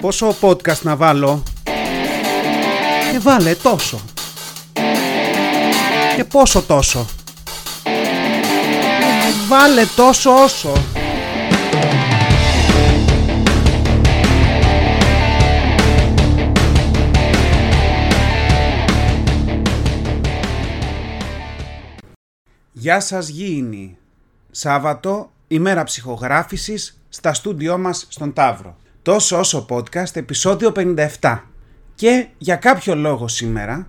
Πόσο podcast να βάλω; Και βάλε τόσο. Και πόσο τόσο. Βάλε τόσο όσο. Γεια σας γήινοι Σάββατο, ημέρα ψυχογράφησης στα στούντιό μας στον Ταύρο. Τόσο όσο podcast, επεισόδιο 57. Και για κάποιο λόγο σήμερα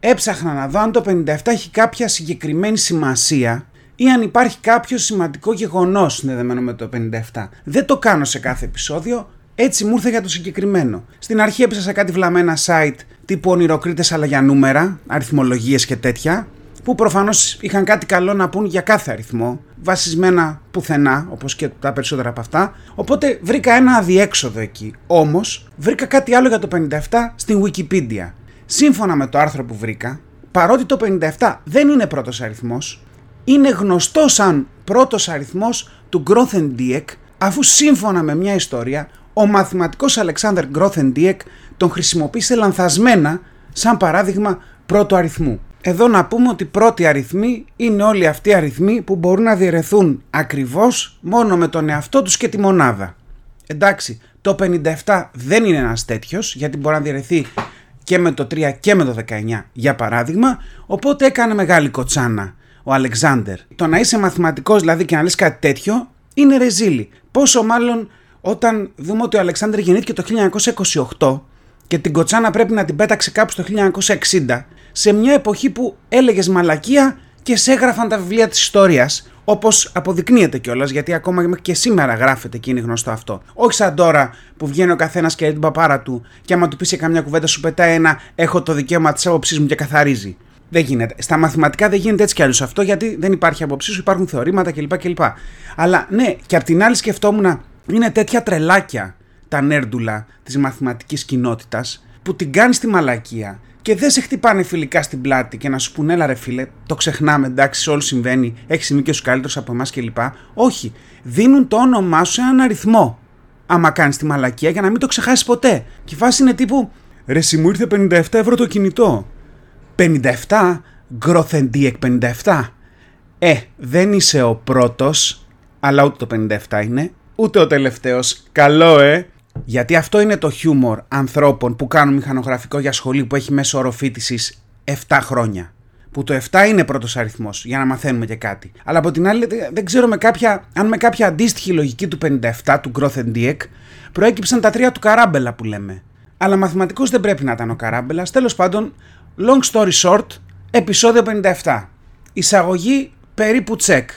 έψαχνα να δω αν το 57 έχει κάποια συγκεκριμένη σημασία ή αν υπάρχει κάποιο σημαντικό γεγονός συνδεδεμένο με το 57. Δεν το κάνω σε κάθε επεισόδιο, έτσι μου ήρθε για το συγκεκριμένο. Στην αρχή έψασα κάτι βλαμμένα site τύπου ονειροκρίτες αλλά για νούμερα, αριθμολογίες και τέτοια που προφανώς είχαν κάτι καλό να πούν για κάθε αριθμό, βασισμένα πουθενά, όπως και τα περισσότερα από αυτά, οπότε βρήκα ένα αδιέξοδο εκεί. Όμως, βρήκα κάτι άλλο για το 57 στην Wikipedia. Σύμφωνα με το άρθρο που βρήκα, παρότι το 57 δεν είναι πρώτος αριθμός, είναι γνωστός σαν πρώτος αριθμός του Grothendieck, αφού σύμφωνα με μια ιστορία, ο μαθηματικός Αλεξάνδρ Grothendieck τον χρησιμοποίησε λανθασμένα σαν παράδειγμα πρώτο αριθμού. Εδώ να πούμε ότι πρώτοι αριθμοί είναι όλοι αυτοί οι αριθμοί που μπορούν να διαιρεθούν ακριβώς μόνο με τον εαυτό τους και τη μονάδα. Εντάξει, το 57 δεν είναι ένας τέτοιος γιατί μπορεί να διαιρεθεί και με το 3 και με το 19 για παράδειγμα, οπότε έκανε μεγάλη κοτσάνα ο Αλεξάνδερ. Το να είσαι μαθηματικός δηλαδή και να λες κάτι τέτοιο είναι ρεζίλι. Πόσο μάλλον όταν δούμε ότι ο Αλεξάνδρ γεννήθηκε το 1928 και την κοτσάνα πρέπει να την πέταξε κάπου στο 1960 σε μια εποχή που έλεγες μαλακία και σε έγραφαν τα βιβλία της ιστορίας. Όπως αποδεικνύεται κιόλας, γιατί ακόμα και σήμερα γράφεται και είναι γνωστό αυτό. Όχι σαν τώρα που βγαίνει ο καθένας και λέει την παπάρα του, και άμα του πεις καμιά κουβέντα σου πετάει ένα Έχω το δικαίωμα της άποψής μου και καθαρίζει. Δεν γίνεται. Στα μαθηματικά δεν γίνεται έτσι κι αλλιώς αυτό, γιατί δεν υπάρχει άποψή σου, υπάρχουν θεωρήματα κλπ. κλπ. Αλλά ναι, και απ' την άλλη σκεφτόμουν, είναι τέτοια τρελάκια τα νέρντουλα της μαθηματικής κοινότητας που την κάνεις στη μαλακία και δεν σε χτυπάνε φιλικά στην πλάτη και να σου πούνε, έλα ρε φίλε, το ξεχνάμε, εντάξει, σε όλου συμβαίνει, έχεις σημεί και στου καλύτερου από εμάς κλπ. Όχι. Δίνουν το όνομά σου σε έναν αριθμό. Άμα κάνεις τη μαλακία για να μην το ξεχάσεις ποτέ. Και η φάση είναι τύπου, ρε, σι μου ήρθε 57 ευρώ το κινητό. 57, εκ 57. Ε, δεν είσαι ο πρώτος, αλλά ούτε το 57 είναι, ούτε ο τελευταίος. Καλό, ε! Γιατί αυτό είναι το χιούμορ ανθρώπων που κάνουν μηχανογραφικό για σχολή που έχει μέσο όρο φίτησης 7 χρόνια. Που το 7 είναι πρώτος αριθμός για να μαθαίνουμε και κάτι. Αλλά από την άλλη, δεν ξέρω με κάποια, αν με κάποια αντίστοιχη λογική του 57 του Growth Dieck προέκυψαν τα τρία του Καράμπελα που λέμε. Αλλά μαθηματικός δεν πρέπει να ήταν ο Καράμπελας. Τέλος πάντων, long story short, επεισόδιο 57. Εισαγωγή περίπου τσεκ.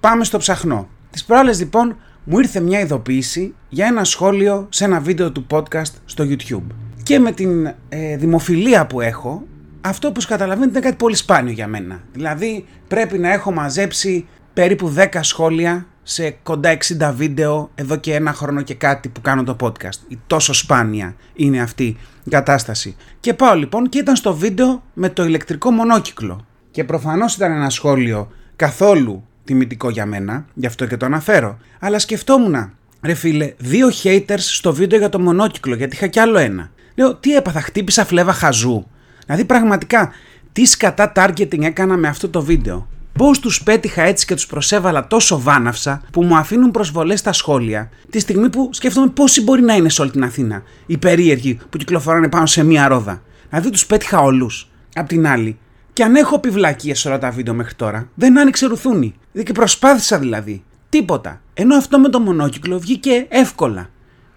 Πάμε στο ψαχνό. Τις προάλλες λοιπόν μου ήρθε μια ειδοποίηση για ένα σχόλιο σε ένα βίντεο του podcast στο YouTube. Και με την ε, δημοφιλία που έχω, αυτό που καταλαβαίνετε είναι κάτι πολύ σπάνιο για μένα. Δηλαδή πρέπει να έχω μαζέψει περίπου 10 σχόλια σε κοντά 60 βίντεο εδώ και ένα χρόνο και κάτι που κάνω το podcast. Η τόσο σπάνια είναι αυτή η κατάσταση. Και πάω λοιπόν και ήταν στο βίντεο με το ηλεκτρικό μονόκυκλο. Και προφανώς ήταν ένα σχόλιο καθόλου τιμητικό για μένα, γι' αυτό και το αναφέρω. Αλλά σκεφτόμουν, ρε φίλε, δύο haters στο βίντεο για το μονόκυκλο, γιατί είχα κι άλλο ένα. Λέω, τι έπαθα, χτύπησα φλέβα χαζού. Δηλαδή, πραγματικά, τι σκατά targeting έκανα με αυτό το βίντεο. Πώς τους πέτυχα έτσι και τους προσέβαλα τόσο βάναυσα που μου αφήνουν προσβολές στα σχόλια, τη στιγμή που σκέφτομαι πόσοι μπορεί να είναι σε όλη την Αθήνα οι περίεργοι που κυκλοφοράνε πάνω σε μία ρόδα. Δηλαδή τους πέτυχα όλους. Απ' την άλλη, και αν έχω πει σε όλα τα βίντεο μέχρι τώρα, δεν άνοιξε ρουθούνη. Και προσπάθησα δηλαδή. Τίποτα. Ενώ αυτό με το μονόκυκλο βγήκε εύκολα.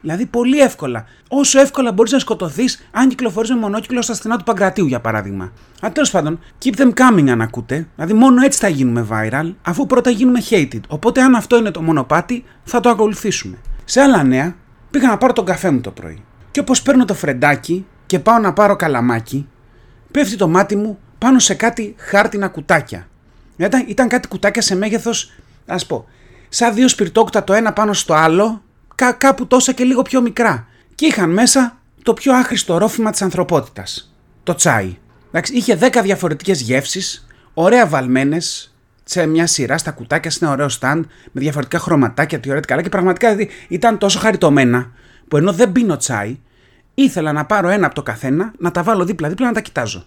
Δηλαδή πολύ εύκολα. Όσο εύκολα μπορείς να σκοτωθείς αν κυκλοφορείς με μονόκυκλο στα στενά του Παγκρατίου, για παράδειγμα. Αλλά τέλος πάντων, keep them coming αν ακούτε. Δηλαδή, μόνο έτσι θα γίνουμε viral, αφού πρώτα γίνουμε hated. Οπότε, αν αυτό είναι το μονοπάτι, θα το ακολουθήσουμε. Σε άλλα νέα, πήγα να πάρω τον καφέ μου το πρωί. Και όπως παίρνω το φρεντάκι και πάω να πάρω καλαμάκι, πέφτει το μάτι μου πάνω σε κάτι χάρτινα κουτάκια. Ήταν, ήταν κάτι κουτάκια σε μέγεθος, ας πω, σαν δύο σπιρτόκουτα το ένα πάνω στο άλλο, κά, κάπου τόσα και λίγο πιο μικρά. Και είχαν μέσα το πιο άχρηστο ρόφημα της ανθρωπότητας. Το τσάι. Εντάξει, είχε 10 διαφορετικές γεύσεις, ωραία βαλμένες, σε μια σειρά στα κουτάκια, σε ένα ωραίο stand, με διαφορετικά χρωματάκια, τι ωραία καλά και πραγματικά δηλαδή, ήταν τόσο χαριτωμένα που ενώ δεν πίνω τσάι, ήθελα να πάρω ένα από το καθένα, να τα βάλω δίπλα-δίπλα να τα κοιτάζω.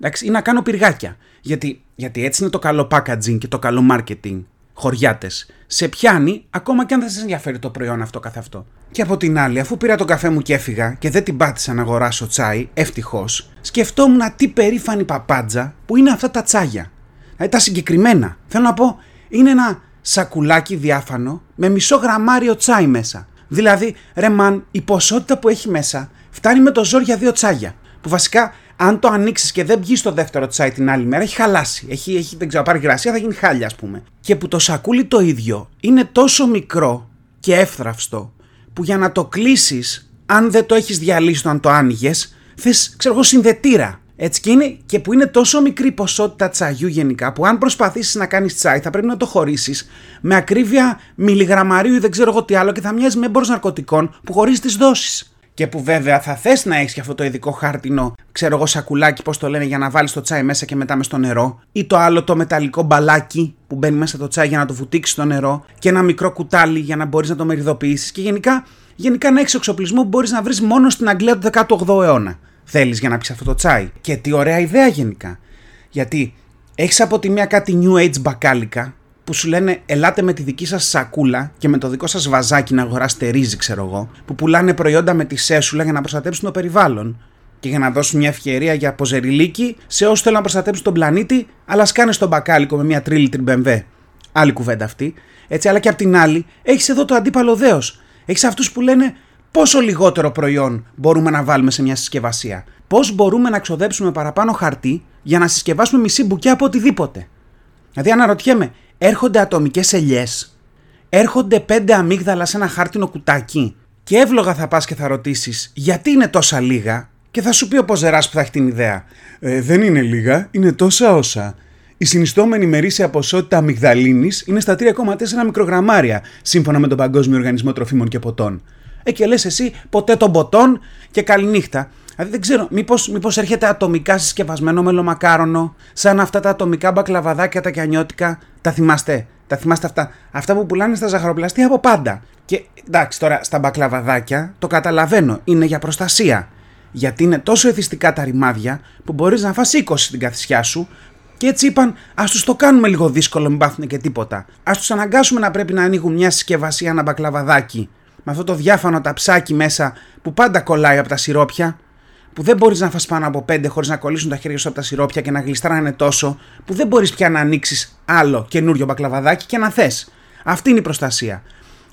Εντάξει, ή να κάνω πυργάκια. Γιατί, γιατί έτσι είναι το καλό packaging και το καλό marketing. Χωριάτες. Σε πιάνει ακόμα και αν δεν σα ενδιαφέρει το προϊόν αυτό καθ' αυτό. Και από την άλλη, αφού πήρα τον καφέ μου και έφυγα και δεν την πάτησα να αγοράσω τσάι, ευτυχώς, σκεφτόμουν τι περήφανη παπάντζα που είναι αυτά τα τσάγια. Δηλαδή τα συγκεκριμένα. Θέλω να πω, είναι ένα σακουλάκι διάφανο με μισό γραμμάριο τσάι μέσα. Δηλαδή, ρε μαν, η ποσότητα που έχει μέσα φτάνει με το ζόρ για δύο τσάγια. Που βασικά, αν το ανοίξεις και δεν βγεις στο δεύτερο τσάι την άλλη μέρα, έχει χαλάσει. Έχει, έχει δεν ξέρω, πάρει γρασία, θα γίνει χάλια, ας πούμε. Και που το σακούλι το ίδιο είναι τόσο μικρό και εύθραυστο, που για να το κλείσεις, αν δεν το έχεις διαλύσει, αν το άνοιγες, θες, ξέρω εγώ, συνδετήρα. Έτσι και είναι και που είναι τόσο μικρή ποσότητα τσαγιού γενικά που αν προσπαθήσεις να κάνεις τσάι θα πρέπει να το χωρίσεις με ακρίβεια μιλιγραμμαρίου ή δεν ξέρω εγώ τι άλλο και θα μοιάζει με έμπορο ναρκωτικών που χωρίζει τις δόσεις. Και που βέβαια θα θες να έχεις και αυτό το ειδικό χάρτινο, ξέρω εγώ, σακουλάκι, πώς το λένε, για να βάλεις το τσάι μέσα και μετά μες στο νερό. Ή το άλλο το μεταλλικό μπαλάκι που μπαίνει μέσα το τσάι για να το βουτήξεις στο νερό. Και ένα μικρό κουτάλι για να μπορείς να το μεριδοποιήσεις. Και γενικά, γενικά να έχεις εξοπλισμό που μπορείς να βρεις μόνο στην Αγγλία του 18ου αιώνα θέλεις για να πεις αυτό το τσάι. Και τι ωραία ιδέα γενικά. Γιατί έχεις από τη μία κάτι new age μπακάλικα που σου λένε ελάτε με τη δική σας σακούλα και με το δικό σας βαζάκι να αγοράσετε ρύζι ξέρω εγώ που πουλάνε προϊόντα με τη σέσουλα για να προστατέψουν το περιβάλλον και για να δώσουν μια ευκαιρία για ποζεριλίκι σε όσους θέλουν να προστατέψουν τον πλανήτη, αλλά σκάνε στον μπακάλικο με μια τρίλιτρη BMW. Άλλη κουβέντα αυτή. Έτσι, αλλά και απ' την άλλη, έχεις εδώ το αντίπαλο δέος. Έχεις αυτούς που λένε πόσο λιγότερο προϊόν μπορούμε να βάλουμε σε μια συσκευασία; Πώς μπορούμε να ξοδέψουμε παραπάνω χαρτί για να συσκευάσουμε μισή μπουκιά από οτιδήποτε; Δηλαδή, αναρωτιέμαι, έρχονται ατομικές ελιές, έρχονται πέντε αμύγδαλα σε ένα χάρτινο κουτάκι, και εύλογα θα πας και θα ρωτήσεις γιατί είναι τόσα λίγα, και θα σου πει ο Ποζεράς που θα έχει την ιδέα. Ε, δεν είναι λίγα, είναι τόσα όσα. Η συνιστόμενη μερίσια ποσότητα αμυγδαλίνης είναι στα 3,4 μικρογραμμάρια, σύμφωνα με τον Παγκόσμιο Οργανισμό Τροφίμων και Ποτών ε, και λες εσύ ποτέ τον ποτών και καληνύχτα. Δηλαδή δεν ξέρω, μήπως, μήπως έρχεται ατομικά συσκευασμένο μελομακάρονο, σαν αυτά τα ατομικά μπακλαβαδάκια τα κιανιώτικα, τα θυμάστε. Τα θυμάστε αυτά. Αυτά που πουλάνε στα ζαχαροπλαστεία από πάντα. Και εντάξει, τώρα στα μπακλαβαδάκια το καταλαβαίνω, είναι για προστασία. Γιατί είναι τόσο εθιστικά τα ρημάδια που μπορείς να φας 20 στην καθισιά σου και έτσι είπαν, ας τους το κάνουμε λίγο δύσκολο, μην πάθουν και τίποτα. Α τους αναγκάσουμε να πρέπει να ανοίγουν μια συσκευασία, ένα μπακλαβαδάκι με αυτό το διάφανο ταψάκι μέσα που πάντα κολλάει από τα σιρόπια, που δεν μπορείς να φας πάνω από πέντε χωρίς να κολλήσουν τα χέρια σου από τα σιρόπια και να γλιστράνε τόσο, που δεν μπορείς πια να ανοίξεις άλλο καινούριο μπακλαβαδάκι και να θες. Αυτή είναι η προστασία.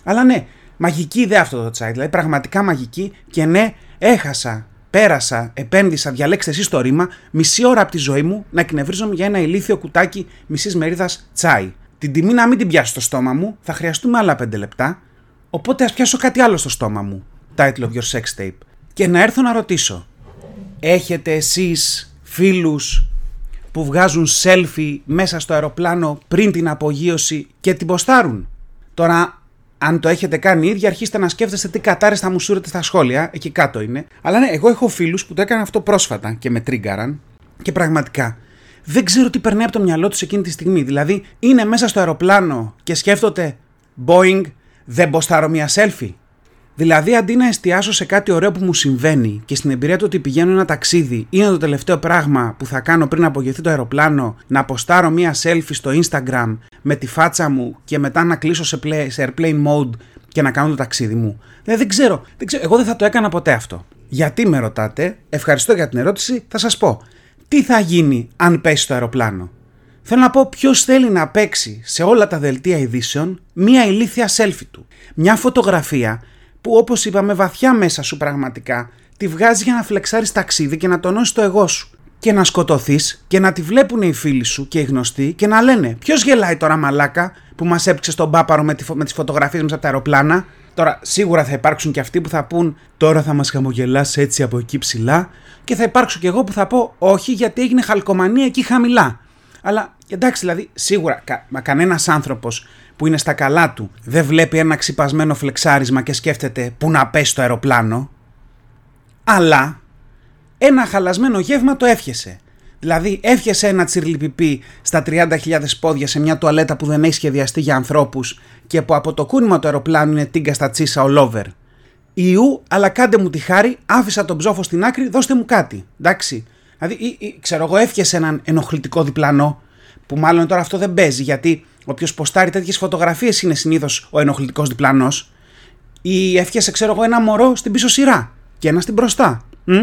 Αλλά ναι, μαγική ιδέα αυτό το τσάι, δηλαδή πραγματικά μαγική και ναι, έχασα, πέρασα, επένδυσα, διαλέξτε εσείς το ρήμα, μισή ώρα από τη ζωή μου να εκνευρίζομαι για ένα ηλίθιο κουτάκι μισής μερίδας τσάι. Την τιμή να μην την πιάσει στο στόμα μου, θα χρειαστούμε άλλα 5 λεπτά, Οπότε ας πιάσω κάτι άλλο στο στόμα μου. Title of your sex tape. Και να έρθω να ρωτήσω. Έχετε εσείς φίλους που βγάζουν selfie μέσα στο αεροπλάνο πριν την απογείωση και την ποστάρουν; Τώρα, αν το έχετε κάνει ήδη, αρχίστε να σκέφτεστε τι κατάρες θα μου σούρετε στα σχόλια. Εκεί κάτω είναι. Αλλά ναι, εγώ έχω φίλους που το έκαναν αυτό πρόσφατα και με τρίγκαραν. Και πραγματικά δεν ξέρω τι περνάει από το μυαλό τους εκείνη τη στιγμή. Δηλαδή, είναι μέσα στο αεροπλάνο και σκέφτονται Boeing δεν μποστάρω μια selfie. Δηλαδή, αντί να εστιάσω σε κάτι ωραίο που μου συμβαίνει και στην εμπειρία του ότι πηγαίνω ένα ταξίδι, είναι το τελευταίο πράγμα που θα κάνω πριν απογευθεί το αεροπλάνο, να αποστάρω μία selfie στο Instagram με τη φάτσα μου και μετά να κλείσω σε, play, σε airplane mode και να κάνω το ταξίδι μου. Δηλαδή, δεν ξέρω, δεν ξέρω. Εγώ δεν θα το έκανα ποτέ αυτό. Γιατί με ρωτάτε, ευχαριστώ για την ερώτηση, θα σας πω. Τι θα γίνει αν πέσει το αεροπλάνο; Θέλω να πω ποιος θέλει να παίξει σε όλα τα δελτία ειδήσεων μία ηλίθια selfie του. Μια φωτογραφία που όπως είπαμε βαθιά μέσα σου πραγματικά τη βγάζει για να φλεξάρεις ταξίδι και να τονώσεις το εγώ σου. Και να σκοτωθείς και να τη βλέπουν οι φίλοι σου και οι γνωστοί και να λένε Ποιος γελάει τώρα μαλάκα που μας έπαιξε στον πάπαρο με, τη, με τις φωτογραφίες μας από τα αεροπλάνα; Τώρα σίγουρα θα υπάρξουν και αυτοί που θα πούν Τώρα θα μας χαμογελάσει έτσι από εκεί ψηλά. Και θα υπάρξω κι εγώ που θα πω Όχι γιατί έγινε χαλκομανία εκεί χαμηλά. Αλλά εντάξει, δηλαδή, σίγουρα κα, μα κανένας άνθρωπος που είναι στα καλά του δεν βλέπει ένα ξυπασμένο φλεξάρισμα και σκέφτεται πού να πέσει το αεροπλάνο; Αλλά ένα χαλασμένο γεύμα το έφιεσε. Δηλαδή, έφιεσε ένα τσιρλιπιπί στα 30.000 πόδια σε μια τουαλέτα που δεν έχει σχεδιαστεί για ανθρώπους και που από το κούνημα του αεροπλάνου είναι τίγκα στα τσίσα all over. Ιού, αλλά κάντε μου τη χάρη, άφησα τον ψόφο στην άκρη, δώστε μου κάτι. Εντάξει. Δηλαδή, ή, ή, ξέρω εγώ, έφυγε έναν ενοχλητικό διπλανό, που μάλλον τώρα αυτό δεν παίζει, γιατί όποιος ποστάρει τέτοιες φωτογραφίες είναι συνήθως ο ενοχλητικός διπλανός. Ή έφυγε, ξέρω εγώ, ένα μωρό στην πίσω σειρά και ένα στην μπροστά. Μ;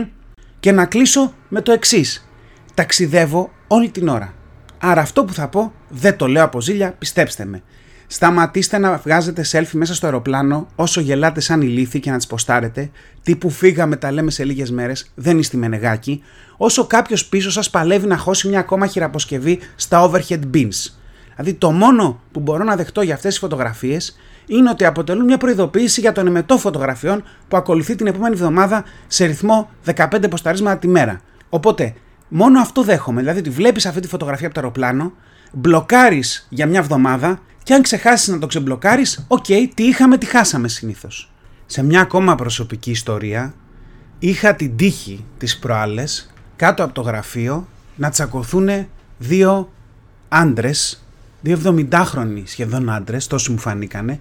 Και να κλείσω με το εξής. Ταξιδεύω όλη την ώρα. Άρα αυτό που θα πω δεν το λέω από ζήλια, πιστέψτε με. Σταματήστε να βγάζετε selfie μέσα στο αεροπλάνο όσο γελάτε σαν ηλίθιοι και να τις ποστάρετε. Τι που φύγαμε τα λέμε σε λίγες μέρες, δεν είστε μενεγάκι. Όσο κάποιος πίσω σας παλεύει να χώσει μια ακόμα χειραποσκευή στα overhead bins. Δηλαδή το μόνο που μπορώ να δεχτώ για αυτές τις φωτογραφίες είναι ότι αποτελούν μια προειδοποίηση για τον εμετό φωτογραφιών που ακολουθεί την επόμενη εβδομάδα σε ρυθμό 15 ποσταρίσματα τη μέρα. Οπότε, μόνο αυτό δέχομαι. Δηλαδή, ότι βλέπεις αυτή τη φωτογραφία από το αεροπλάνο, μπλοκάρεις για μια εβδομάδα και αν ξεχάσεις να το ξεμπλοκάρεις, OK, okay, τι είχαμε, τι χάσαμε συνήθως. Σε μια ακόμα προσωπική ιστορία, είχα την τύχη τις προάλλες κάτω από το γραφείο να τσακωθούν δύο άντρες, δύο 70χρονοι σχεδόν άντρες, τόσοι μου φανήκανε,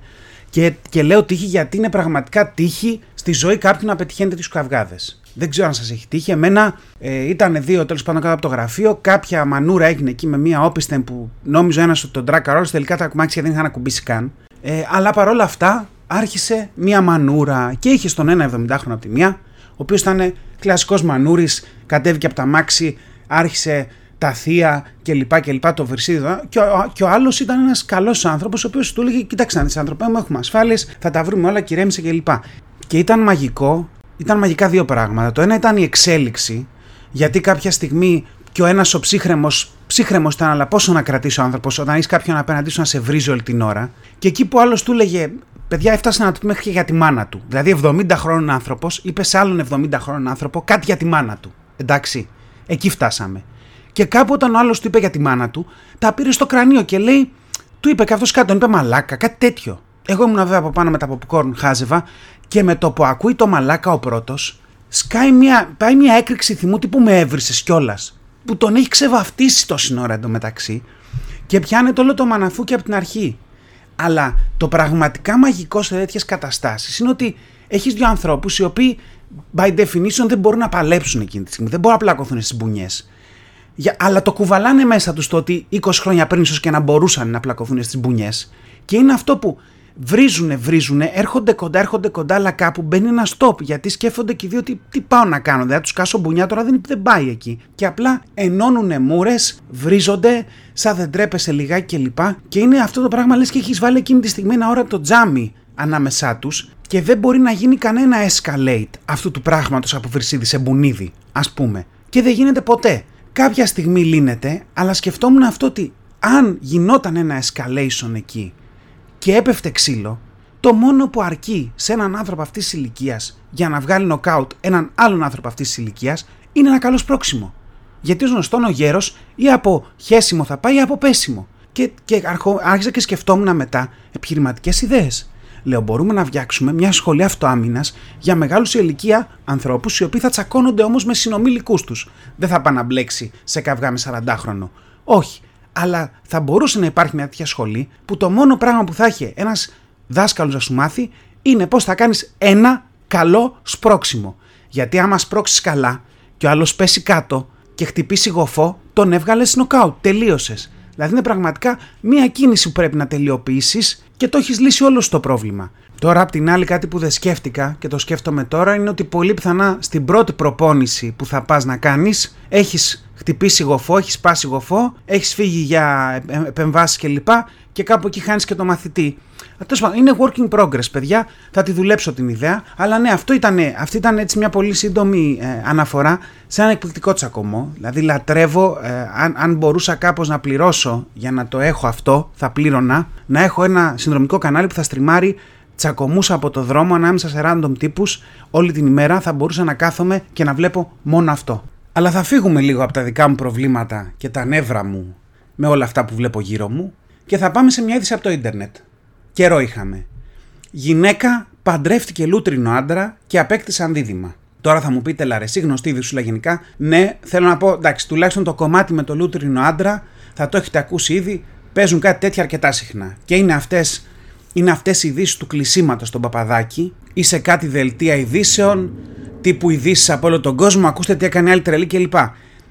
και, και λέω τύχη γιατί είναι πραγματικά τύχη στη ζωή κάποιου να πετυχαίνει τέτοιους καυγάδες. Δεν ξέρω αν σας έχει τύχει. Εμένα ε, ήταν δύο τέλος πάντων κάτω από το γραφείο. Κάποια μανούρα έγινε εκεί με μία όπισθεν που νόμιζε ένας ότι τον τράκαρε τελικά τα αμάξια δεν είχαν ακουμπήσει καν. Ε, αλλά παρόλα αυτά άρχισε μία μανούρα και είχε στον ένα 70χρονο από τη μία, ο οποίος ήταν κλασικός μανούρης, κατέβηκε από τα μάξι, άρχισε τα θεία κλπ. και λοιπά το βρυσίδι. Και ο, και ο άλλος ήταν ένας καλός άνθρωπος, ο οποίος του έλεγε: Κοιτάξτε, αν άνθρωπε μου, έχουμε ασφάλειες, θα τα βρούμε όλα, κυρέμισε κλπ. Και, και ήταν μαγικό, ήταν μαγικά δύο πράγματα. Το ένα ήταν η εξέλιξη, γιατί κάποια στιγμή και ο ένας ο ψύχρεμος, ψύχρεμος ήταν, αλλά πόσο να κρατήσει ο άνθρωπος όταν έχεις κάποιον απέναντί σου να σε βρίζει όλη την ώρα. Και εκεί που άλλος του έλεγε, παιδιά, έφτασε να του πει μέχρι και για τη μάνα του. Δηλαδή, 70 χρόνων άνθρωπος είπε σε άλλον 70 χρόνων άνθρωπο κάτι για τη μάνα του. Εντάξει, εκεί φτάσαμε. Και κάπου όταν ο άλλος του είπε για τη μάνα του, τα πήρε στο κρανίο και λέει, του είπε και αυτός κάτω, τον είπε μαλάκα, κάτι τέτοιο. Εγώ ήμουν βέβαια από πάνω με τα popcorn, χάζευα και με το που ακούει το μαλάκα ο πρώτος, σκάει μια, πάει μια έκρηξη θυμού τύπου με έβρισες κιόλας. Που τον έχει ξεβαφτίσει τόση ώρα εντωμεταξύ και πιάνεται όλο το μαναφούκι από την αρχή. Αλλά το πραγματικά μαγικό σε τέτοιες καταστάσεις είναι ότι έχεις δύο ανθρώπους οι οποίοι by definition δεν μπορούν να παλέψουν εκείνη τη στιγμή. Δεν μπορούν να πλακωθούν στις μπουνιές. Για, αλλά το κουβαλάνε μέσα τους το ότι 20 χρόνια πριν ίσως και να μπορούσαν να πλακωθούν στις μπουνιές. Και είναι αυτό που βρίζουνε, βρίζουνε, έρχονται κοντά, έρχονται κοντά, αλλά κάπου μπαίνει ένα stop. Γιατί σκέφτονται και οι δύο τι, τι πάω να κάνω. Δηλαδή, τους κάσω μπουνιά τώρα δεν, δεν πάει εκεί. Και απλά ενώνουνε μούρες, βρίζονται, σαν δεν τρέπεσαι λιγάκι κλπ. Και, και είναι αυτό το πράγμα λες και έχεις βάλει εκείνη τη στιγμή ένα ώρα το τζάμι ανάμεσά τους και δεν μπορεί να γίνει κανένα escalate αυτού του πράγματος από βρυσίδι σε μπουνίδι, ας πούμε. Και δεν γίνεται ποτέ κάποια στιγμή λύνεται, αλλά σκεφτόμουν αυτό ότι αν γινόταν ένα escalation εκεί και έπεφτε ξύλο, το μόνο που αρκεί σε έναν άνθρωπο αυτής της ηλικίας για να βγάλει νοκάουτ έναν άλλον άνθρωπο αυτής της ηλικίας είναι ένα καλός πρόξιμο. Γιατί ως γνωστόν ο γέρος ή από χέσιμο θα πάει ή από πέσιμο. Και, και άρχισα και σκεφτόμουν μετά επιχειρηματικές ιδέες. Λέω, μπορούμε να φτιάξουμε μια σχολή αυτοάμυνας για μεγάλους σε ηλικία ανθρώπους, οι οποίοι θα τσακώνονται όμως με συνομιλικούς τους. Δεν θα πάνε να μπλέξει σε καυγά με 40χρονο. Όχι. Αλλά θα μπορούσε να υπάρχει μια τέτοια σχολή που το μόνο πράγμα που θα έχει ένας δάσκαλος να σου μάθει είναι πώς θα κάνεις ένα καλό σπρόξιμο. Γιατί άμα σπρώξεις καλά και ο άλλος πέσει κάτω και χτυπήσει γοφό, τον έβγαλες νοκάουτ. Τελείωσες. Δηλαδή είναι πραγματικά μία κίνηση που πρέπει να τελειοποιήσεις και το έχεις λύσει όλος το πρόβλημα. Τώρα, απ' την άλλη, κάτι που δεν σκέφτηκα και το σκέφτομαι τώρα είναι ότι πολύ πιθανά στην πρώτη προπόνηση που θα πας να κάνεις, έχεις χτυπήσει γοφό, έχεις σπάσει γοφό, έχεις φύγει για επεμβάσεις κλπ. Και, και κάπου εκεί χάνεις και το μαθητή. Τέλος πάντων, είναι work in progress, παιδιά. Θα τη δουλέψω την ιδέα. Αλλά ναι, αυτό ήταν, αυτή ήταν έτσι μια πολύ σύντομη ε, αναφορά σε ένα εκπληκτικό τσακωμό. Δηλαδή, λατρεύω, ε, αν, αν μπορούσα κάπως να πληρώσω για να το έχω αυτό, θα πλήρωνα, να έχω ένα συνδρομικό κανάλι που θα στριμάρει τσακωμούς από το δρόμο ανάμεσα σε random τύπους όλη την ημέρα. Θα μπορούσα να κάθομαι και να βλέπω μόνο αυτό. Αλλά θα φύγουμε λίγο από τα δικά μου προβλήματα και τα νεύρα μου με όλα αυτά που βλέπω γύρω μου και θα πάμε σε μια είδηση από το ίντερνετ. Καιρό είχαμε. Γυναίκα παντρεύτηκε λούτρινο άντρα και απέκτησαν δίδυμα. Τώρα θα μου πείτε, Λαρεσί, γνωστή δυσούλα γενικά. Ναι, θέλω να πω, εντάξει, τουλάχιστον το κομμάτι με το λούτρινο άντρα θα το έχετε ακούσει ήδη. Παίζουν κάτι τέτοια αρκετά συχνά. Και είναι αυτές είναι αυτές οι ειδήσεις του κλεισίματος στον Παπαδάκη ή σε κάτι δελτία ειδήσεων τύπου ειδήσεις από όλο τον κόσμο, ακούστε τι έκανε άλλη τρελή κλπ.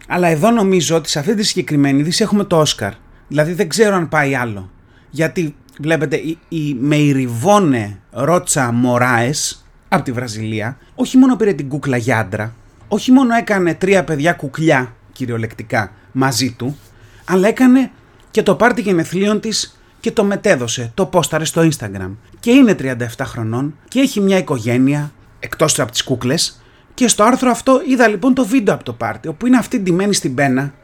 Αλλά εδώ νομίζω ότι σε αυτή τη συγκεκριμένη είδηση έχουμε το Όσκαρ. Δηλαδή δεν ξέρω αν πάει άλλο. Γιατί βλέπετε η, η Μεϊριβόνε Ρότσα Μωράες από τη Βραζιλία όχι μόνο πήρε την κούκλα για άντρα, όχι μόνο έκανε τρία παιδιά κουκλιά κυριολεκτικά μαζί του, αλλά έκανε και το πάρτι γενεθλίων της και το μετέδωσε, το πόσταρε στο Instagram. Και είναι 37 χρονών και έχει μια οικογένεια, εκτός από τις κούκλες, και στο άρθρο αυτό είδα λοιπόν το βίντεο από το πάρτι, όπου είναι αυτή ντυμένη στην πένα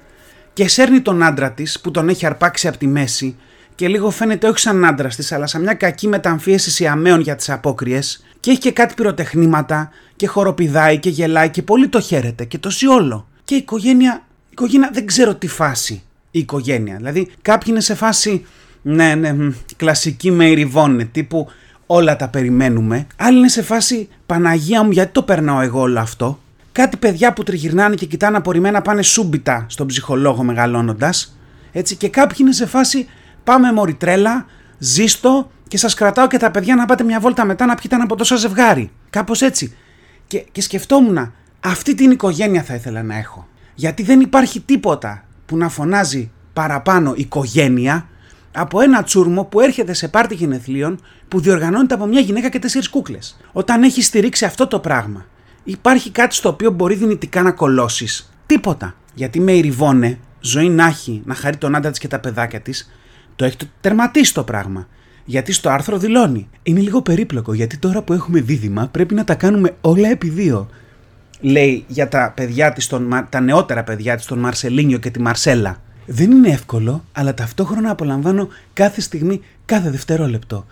και σέρνει τον άντρα της που τον έχει αρπάξει από τη μέση και λίγο φαίνεται όχι σαν άντρα της, αλλά σαν μια κακή μεταμφίεση αμέων για τις απόκριες. Και έχει και κάτι πυροτεχνήματα και χοροπηδάει και γελάει και πολύ το χαίρεται και το ζει όλο. Και η οικογένεια, η οικογένεια δεν ξέρω τι φάση η οικογένεια. Δηλαδή κάποιοι είναι σε φάση, ναι, ναι, κλασική με ηριβώνε, τύπου όλα τα περιμένουμε. Άλλοι είναι σε φάση Παναγία μου, γιατί το περνάω εγώ όλο αυτό; Κάτι παιδιά που τριγυρνάνε και κοιτάνε απορριμμένα πάνε σούμπιτα στον ψυχολόγο μεγαλώνοντας. Έτσι, και κάποιοι είναι σε φάση Πάμε μωρή τρέλα, ζήστο και σας κρατάω και τα παιδιά να πάτε μια βόλτα μετά να πιείτε ένα από τόσο ζευγάρι. Κάπως έτσι. Και, και σκεφτόμουν, αυτή την οικογένεια θα ήθελα να έχω. Γιατί δεν υπάρχει τίποτα που να φωνάζει παραπάνω οικογένεια από ένα τσούρμο που έρχεται σε πάρτι γενεθλίων που διοργανώνεται από μια γυναίκα και τέσσερις κούκλες. Όταν έχει στηρίξει αυτό το πράγμα, υπάρχει κάτι στο οποίο μπορεί δυνητικά να κολώσεις. Τίποτα. Γιατί με ηριβώνε, ζωή να έχει, να χαρεί τον άντρα της και τα παιδάκια της, το έχει τερματίσει το πράγμα. Γιατί στο άρθρο δηλώνει. Είναι λίγο περίπλοκο γιατί τώρα που έχουμε δίδυμα πρέπει να τα κάνουμε όλα επί δύο. Λέει για τα παιδιά της, τον, τα νεότερα παιδιά της, τον Μαρσελίνιο και τη Μαρσέλα. Δεν είναι εύκολο, αλλά ταυτόχρονα απολαμβάνω κάθε στιγμή, κάθε δευτερόλεπτο.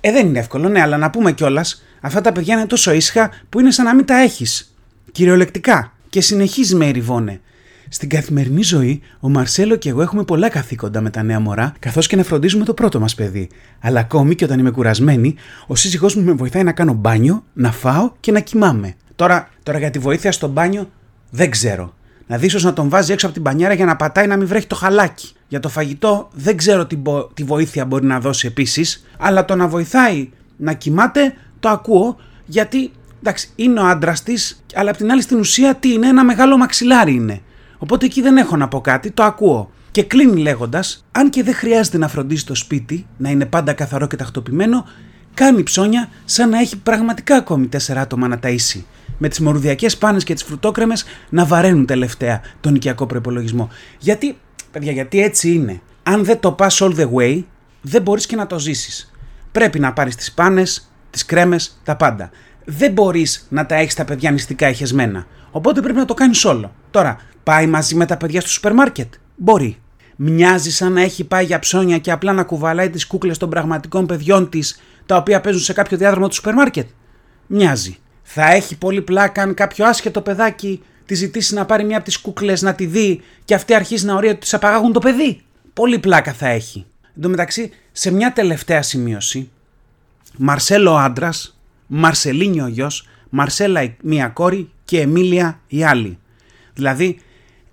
Ε, δεν είναι εύκολο, ναι, αλλά να πούμε κιόλας, αυτά τα παιδιά είναι τόσο ήσυχα που είναι σαν να μην τα έχεις. Κυριολεκτικά. Και συνεχίζει με εριβώνε. Στην καθημερινή ζωή, ο Μαρσέλο και εγώ έχουμε πολλά καθήκοντα με τα νέα μωρά, καθώς και να φροντίζουμε το πρώτο μας παιδί. Αλλά ακόμη και όταν είμαι κουρασμένη, ο σύζυγός μου με βοηθάει να κάνω μπάνιο, να φάω και να κοιμάμαι. Τώρα, τώρα για τη βοήθεια στο μπάνιο δεν ξέρω. Να δεις να τον βάζει έξω από την μπανιέρα για να πατάει να μην βρέχει το χαλάκι. Για το φαγητό δεν ξέρω τι, τι βοήθεια μπορεί να δώσει επίσης, αλλά το να βοηθάει να κοιμάται το ακούω γιατί εντάξει, είναι ο άντρας της, αλλά απ' την άλλη στην ουσία τι είναι, ένα μεγάλο μαξιλάρι είναι. Οπότε εκεί δεν έχω να πω κάτι, το ακούω. Και κλείνει λέγοντας, αν και δεν χρειάζεται να φροντίσει το σπίτι, να είναι πάντα καθαρό και τακτοποιημένο, κάνει ψώνια σαν να έχει πραγματικά ακόμη τέσσερα άτομα να ταΐσει. Με τις μορουδιακές πάνες και τις φρουτόκρεμες να βαραίνουν τελευταία τον οικιακό προπολογισμό. Γιατί, παιδιά, γιατί έτσι είναι. Αν δεν το πας all the way, δεν μπορείς και να το ζήσεις. Πρέπει να πάρεις τις πάνες, τις κρέμες, τα πάντα. Δεν μπορείς να τα έχεις τα παιδιά νηστικά εχεσμένα. Οπότε πρέπει να το κάνεις όλο. Τώρα, πάει μαζί με τα παιδιά στο σούπερ μάρκετ. Μπορεί. Μοιάζει σαν να έχει πάει για ψώνια και απλά να κουβαλάει τις κούκλες των πραγματικών παιδιών της, τα οποία παίζουν σε κάποιο διάδρομο του σούπερ μάρκετ. Μοιάζει. Θα έχει πολύ πλάκα αν κάποιο άσχετο παιδάκι τη ζητήσει να πάρει μια από τις κούκλες να τη δει και αυτή αρχίζει να ορίζει ότι τη απαγάγουν το παιδί. Πολύ πλάκα θα έχει. Εν τω μεταξύ, σε μια τελευταία σημείωση, Μαρσέλο άντρας, Μαρσελίνιο γιος, Μαρσέλα μία κόρη και Εμίλια η άλλη. Δηλαδή,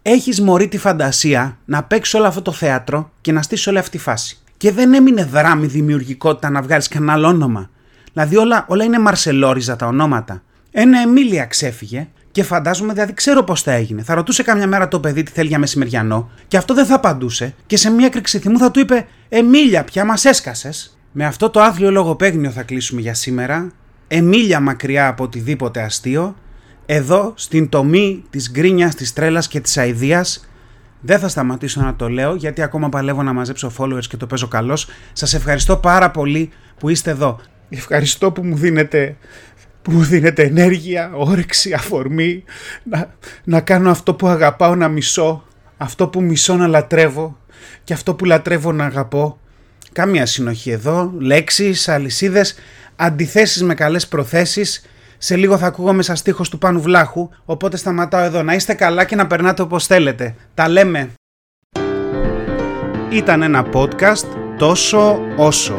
έχεις μωρή τη φαντασία να παίξεις όλο αυτό το θέατρο και να στήσεις όλη αυτή τη φάση. Και δεν έμεινε δράμη δημιουργικότητα να βγάλεις κανένα άλλο όνομα. Δηλαδή όλα, όλα είναι μαρσελόριζα τα ονόματα. Ένα Εμίλια ξέφυγε και φαντάζομαι, δηλαδή ξέρω πώς θα έγινε. Θα ρωτούσε κάμια μέρα το παιδί τι θέλει για μεσημεριανό και αυτό δεν θα απαντούσε και σε μια έκρηξη θυμού θα του είπε Εμίλια, πια μας έσκασες. Με αυτό το άθλιο λογοπαίγνιο θα κλείσουμε για σήμερα. Εμίλια μακριά από οτιδήποτε αστείο εδώ στην τομή της γκρίνιας, της τρέλας και της αηδίας δεν θα σταματήσω να το λέω γιατί ακόμα παλεύω να μαζέψω followers και το παίζω καλώς. Σας ευχαριστώ πάρα πολύ που είστε εδώ. Ευχαριστώ που μου δίνετε, που μου δίνετε ενέργεια, όρεξη, αφορμή να, να κάνω αυτό που αγαπάω να μισώ, αυτό που μισώ να λατρεύω και αυτό που λατρεύω να αγαπώ. Κάμια συνοχή εδώ, λέξεις, αλυσίδες, αντιθέσεις με καλές προθέσεις σε λίγο θα ακούγομαι σαν στίχος του Πάνου Βλάχου, οπότε σταματάω εδώ. Να είστε καλά και να περνάτε όπως θέλετε. Τα λέμε. Ήταν ένα podcast τόσο όσο.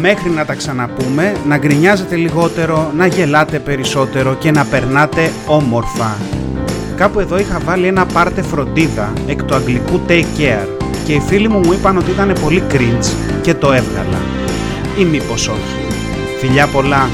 Μέχρι να τα ξαναπούμε, να γκρινιάζετε λιγότερο, να γελάτε περισσότερο και να περνάτε όμορφα. Κάπου εδώ είχα βάλει ένα πάρτε φροντίδα εκ του αγγλικού take care και οι φίλοι μου μου είπαν ότι ήταν πολύ cringe και το έβγαλα. ή μήπως όχι. Φιλιά πολλά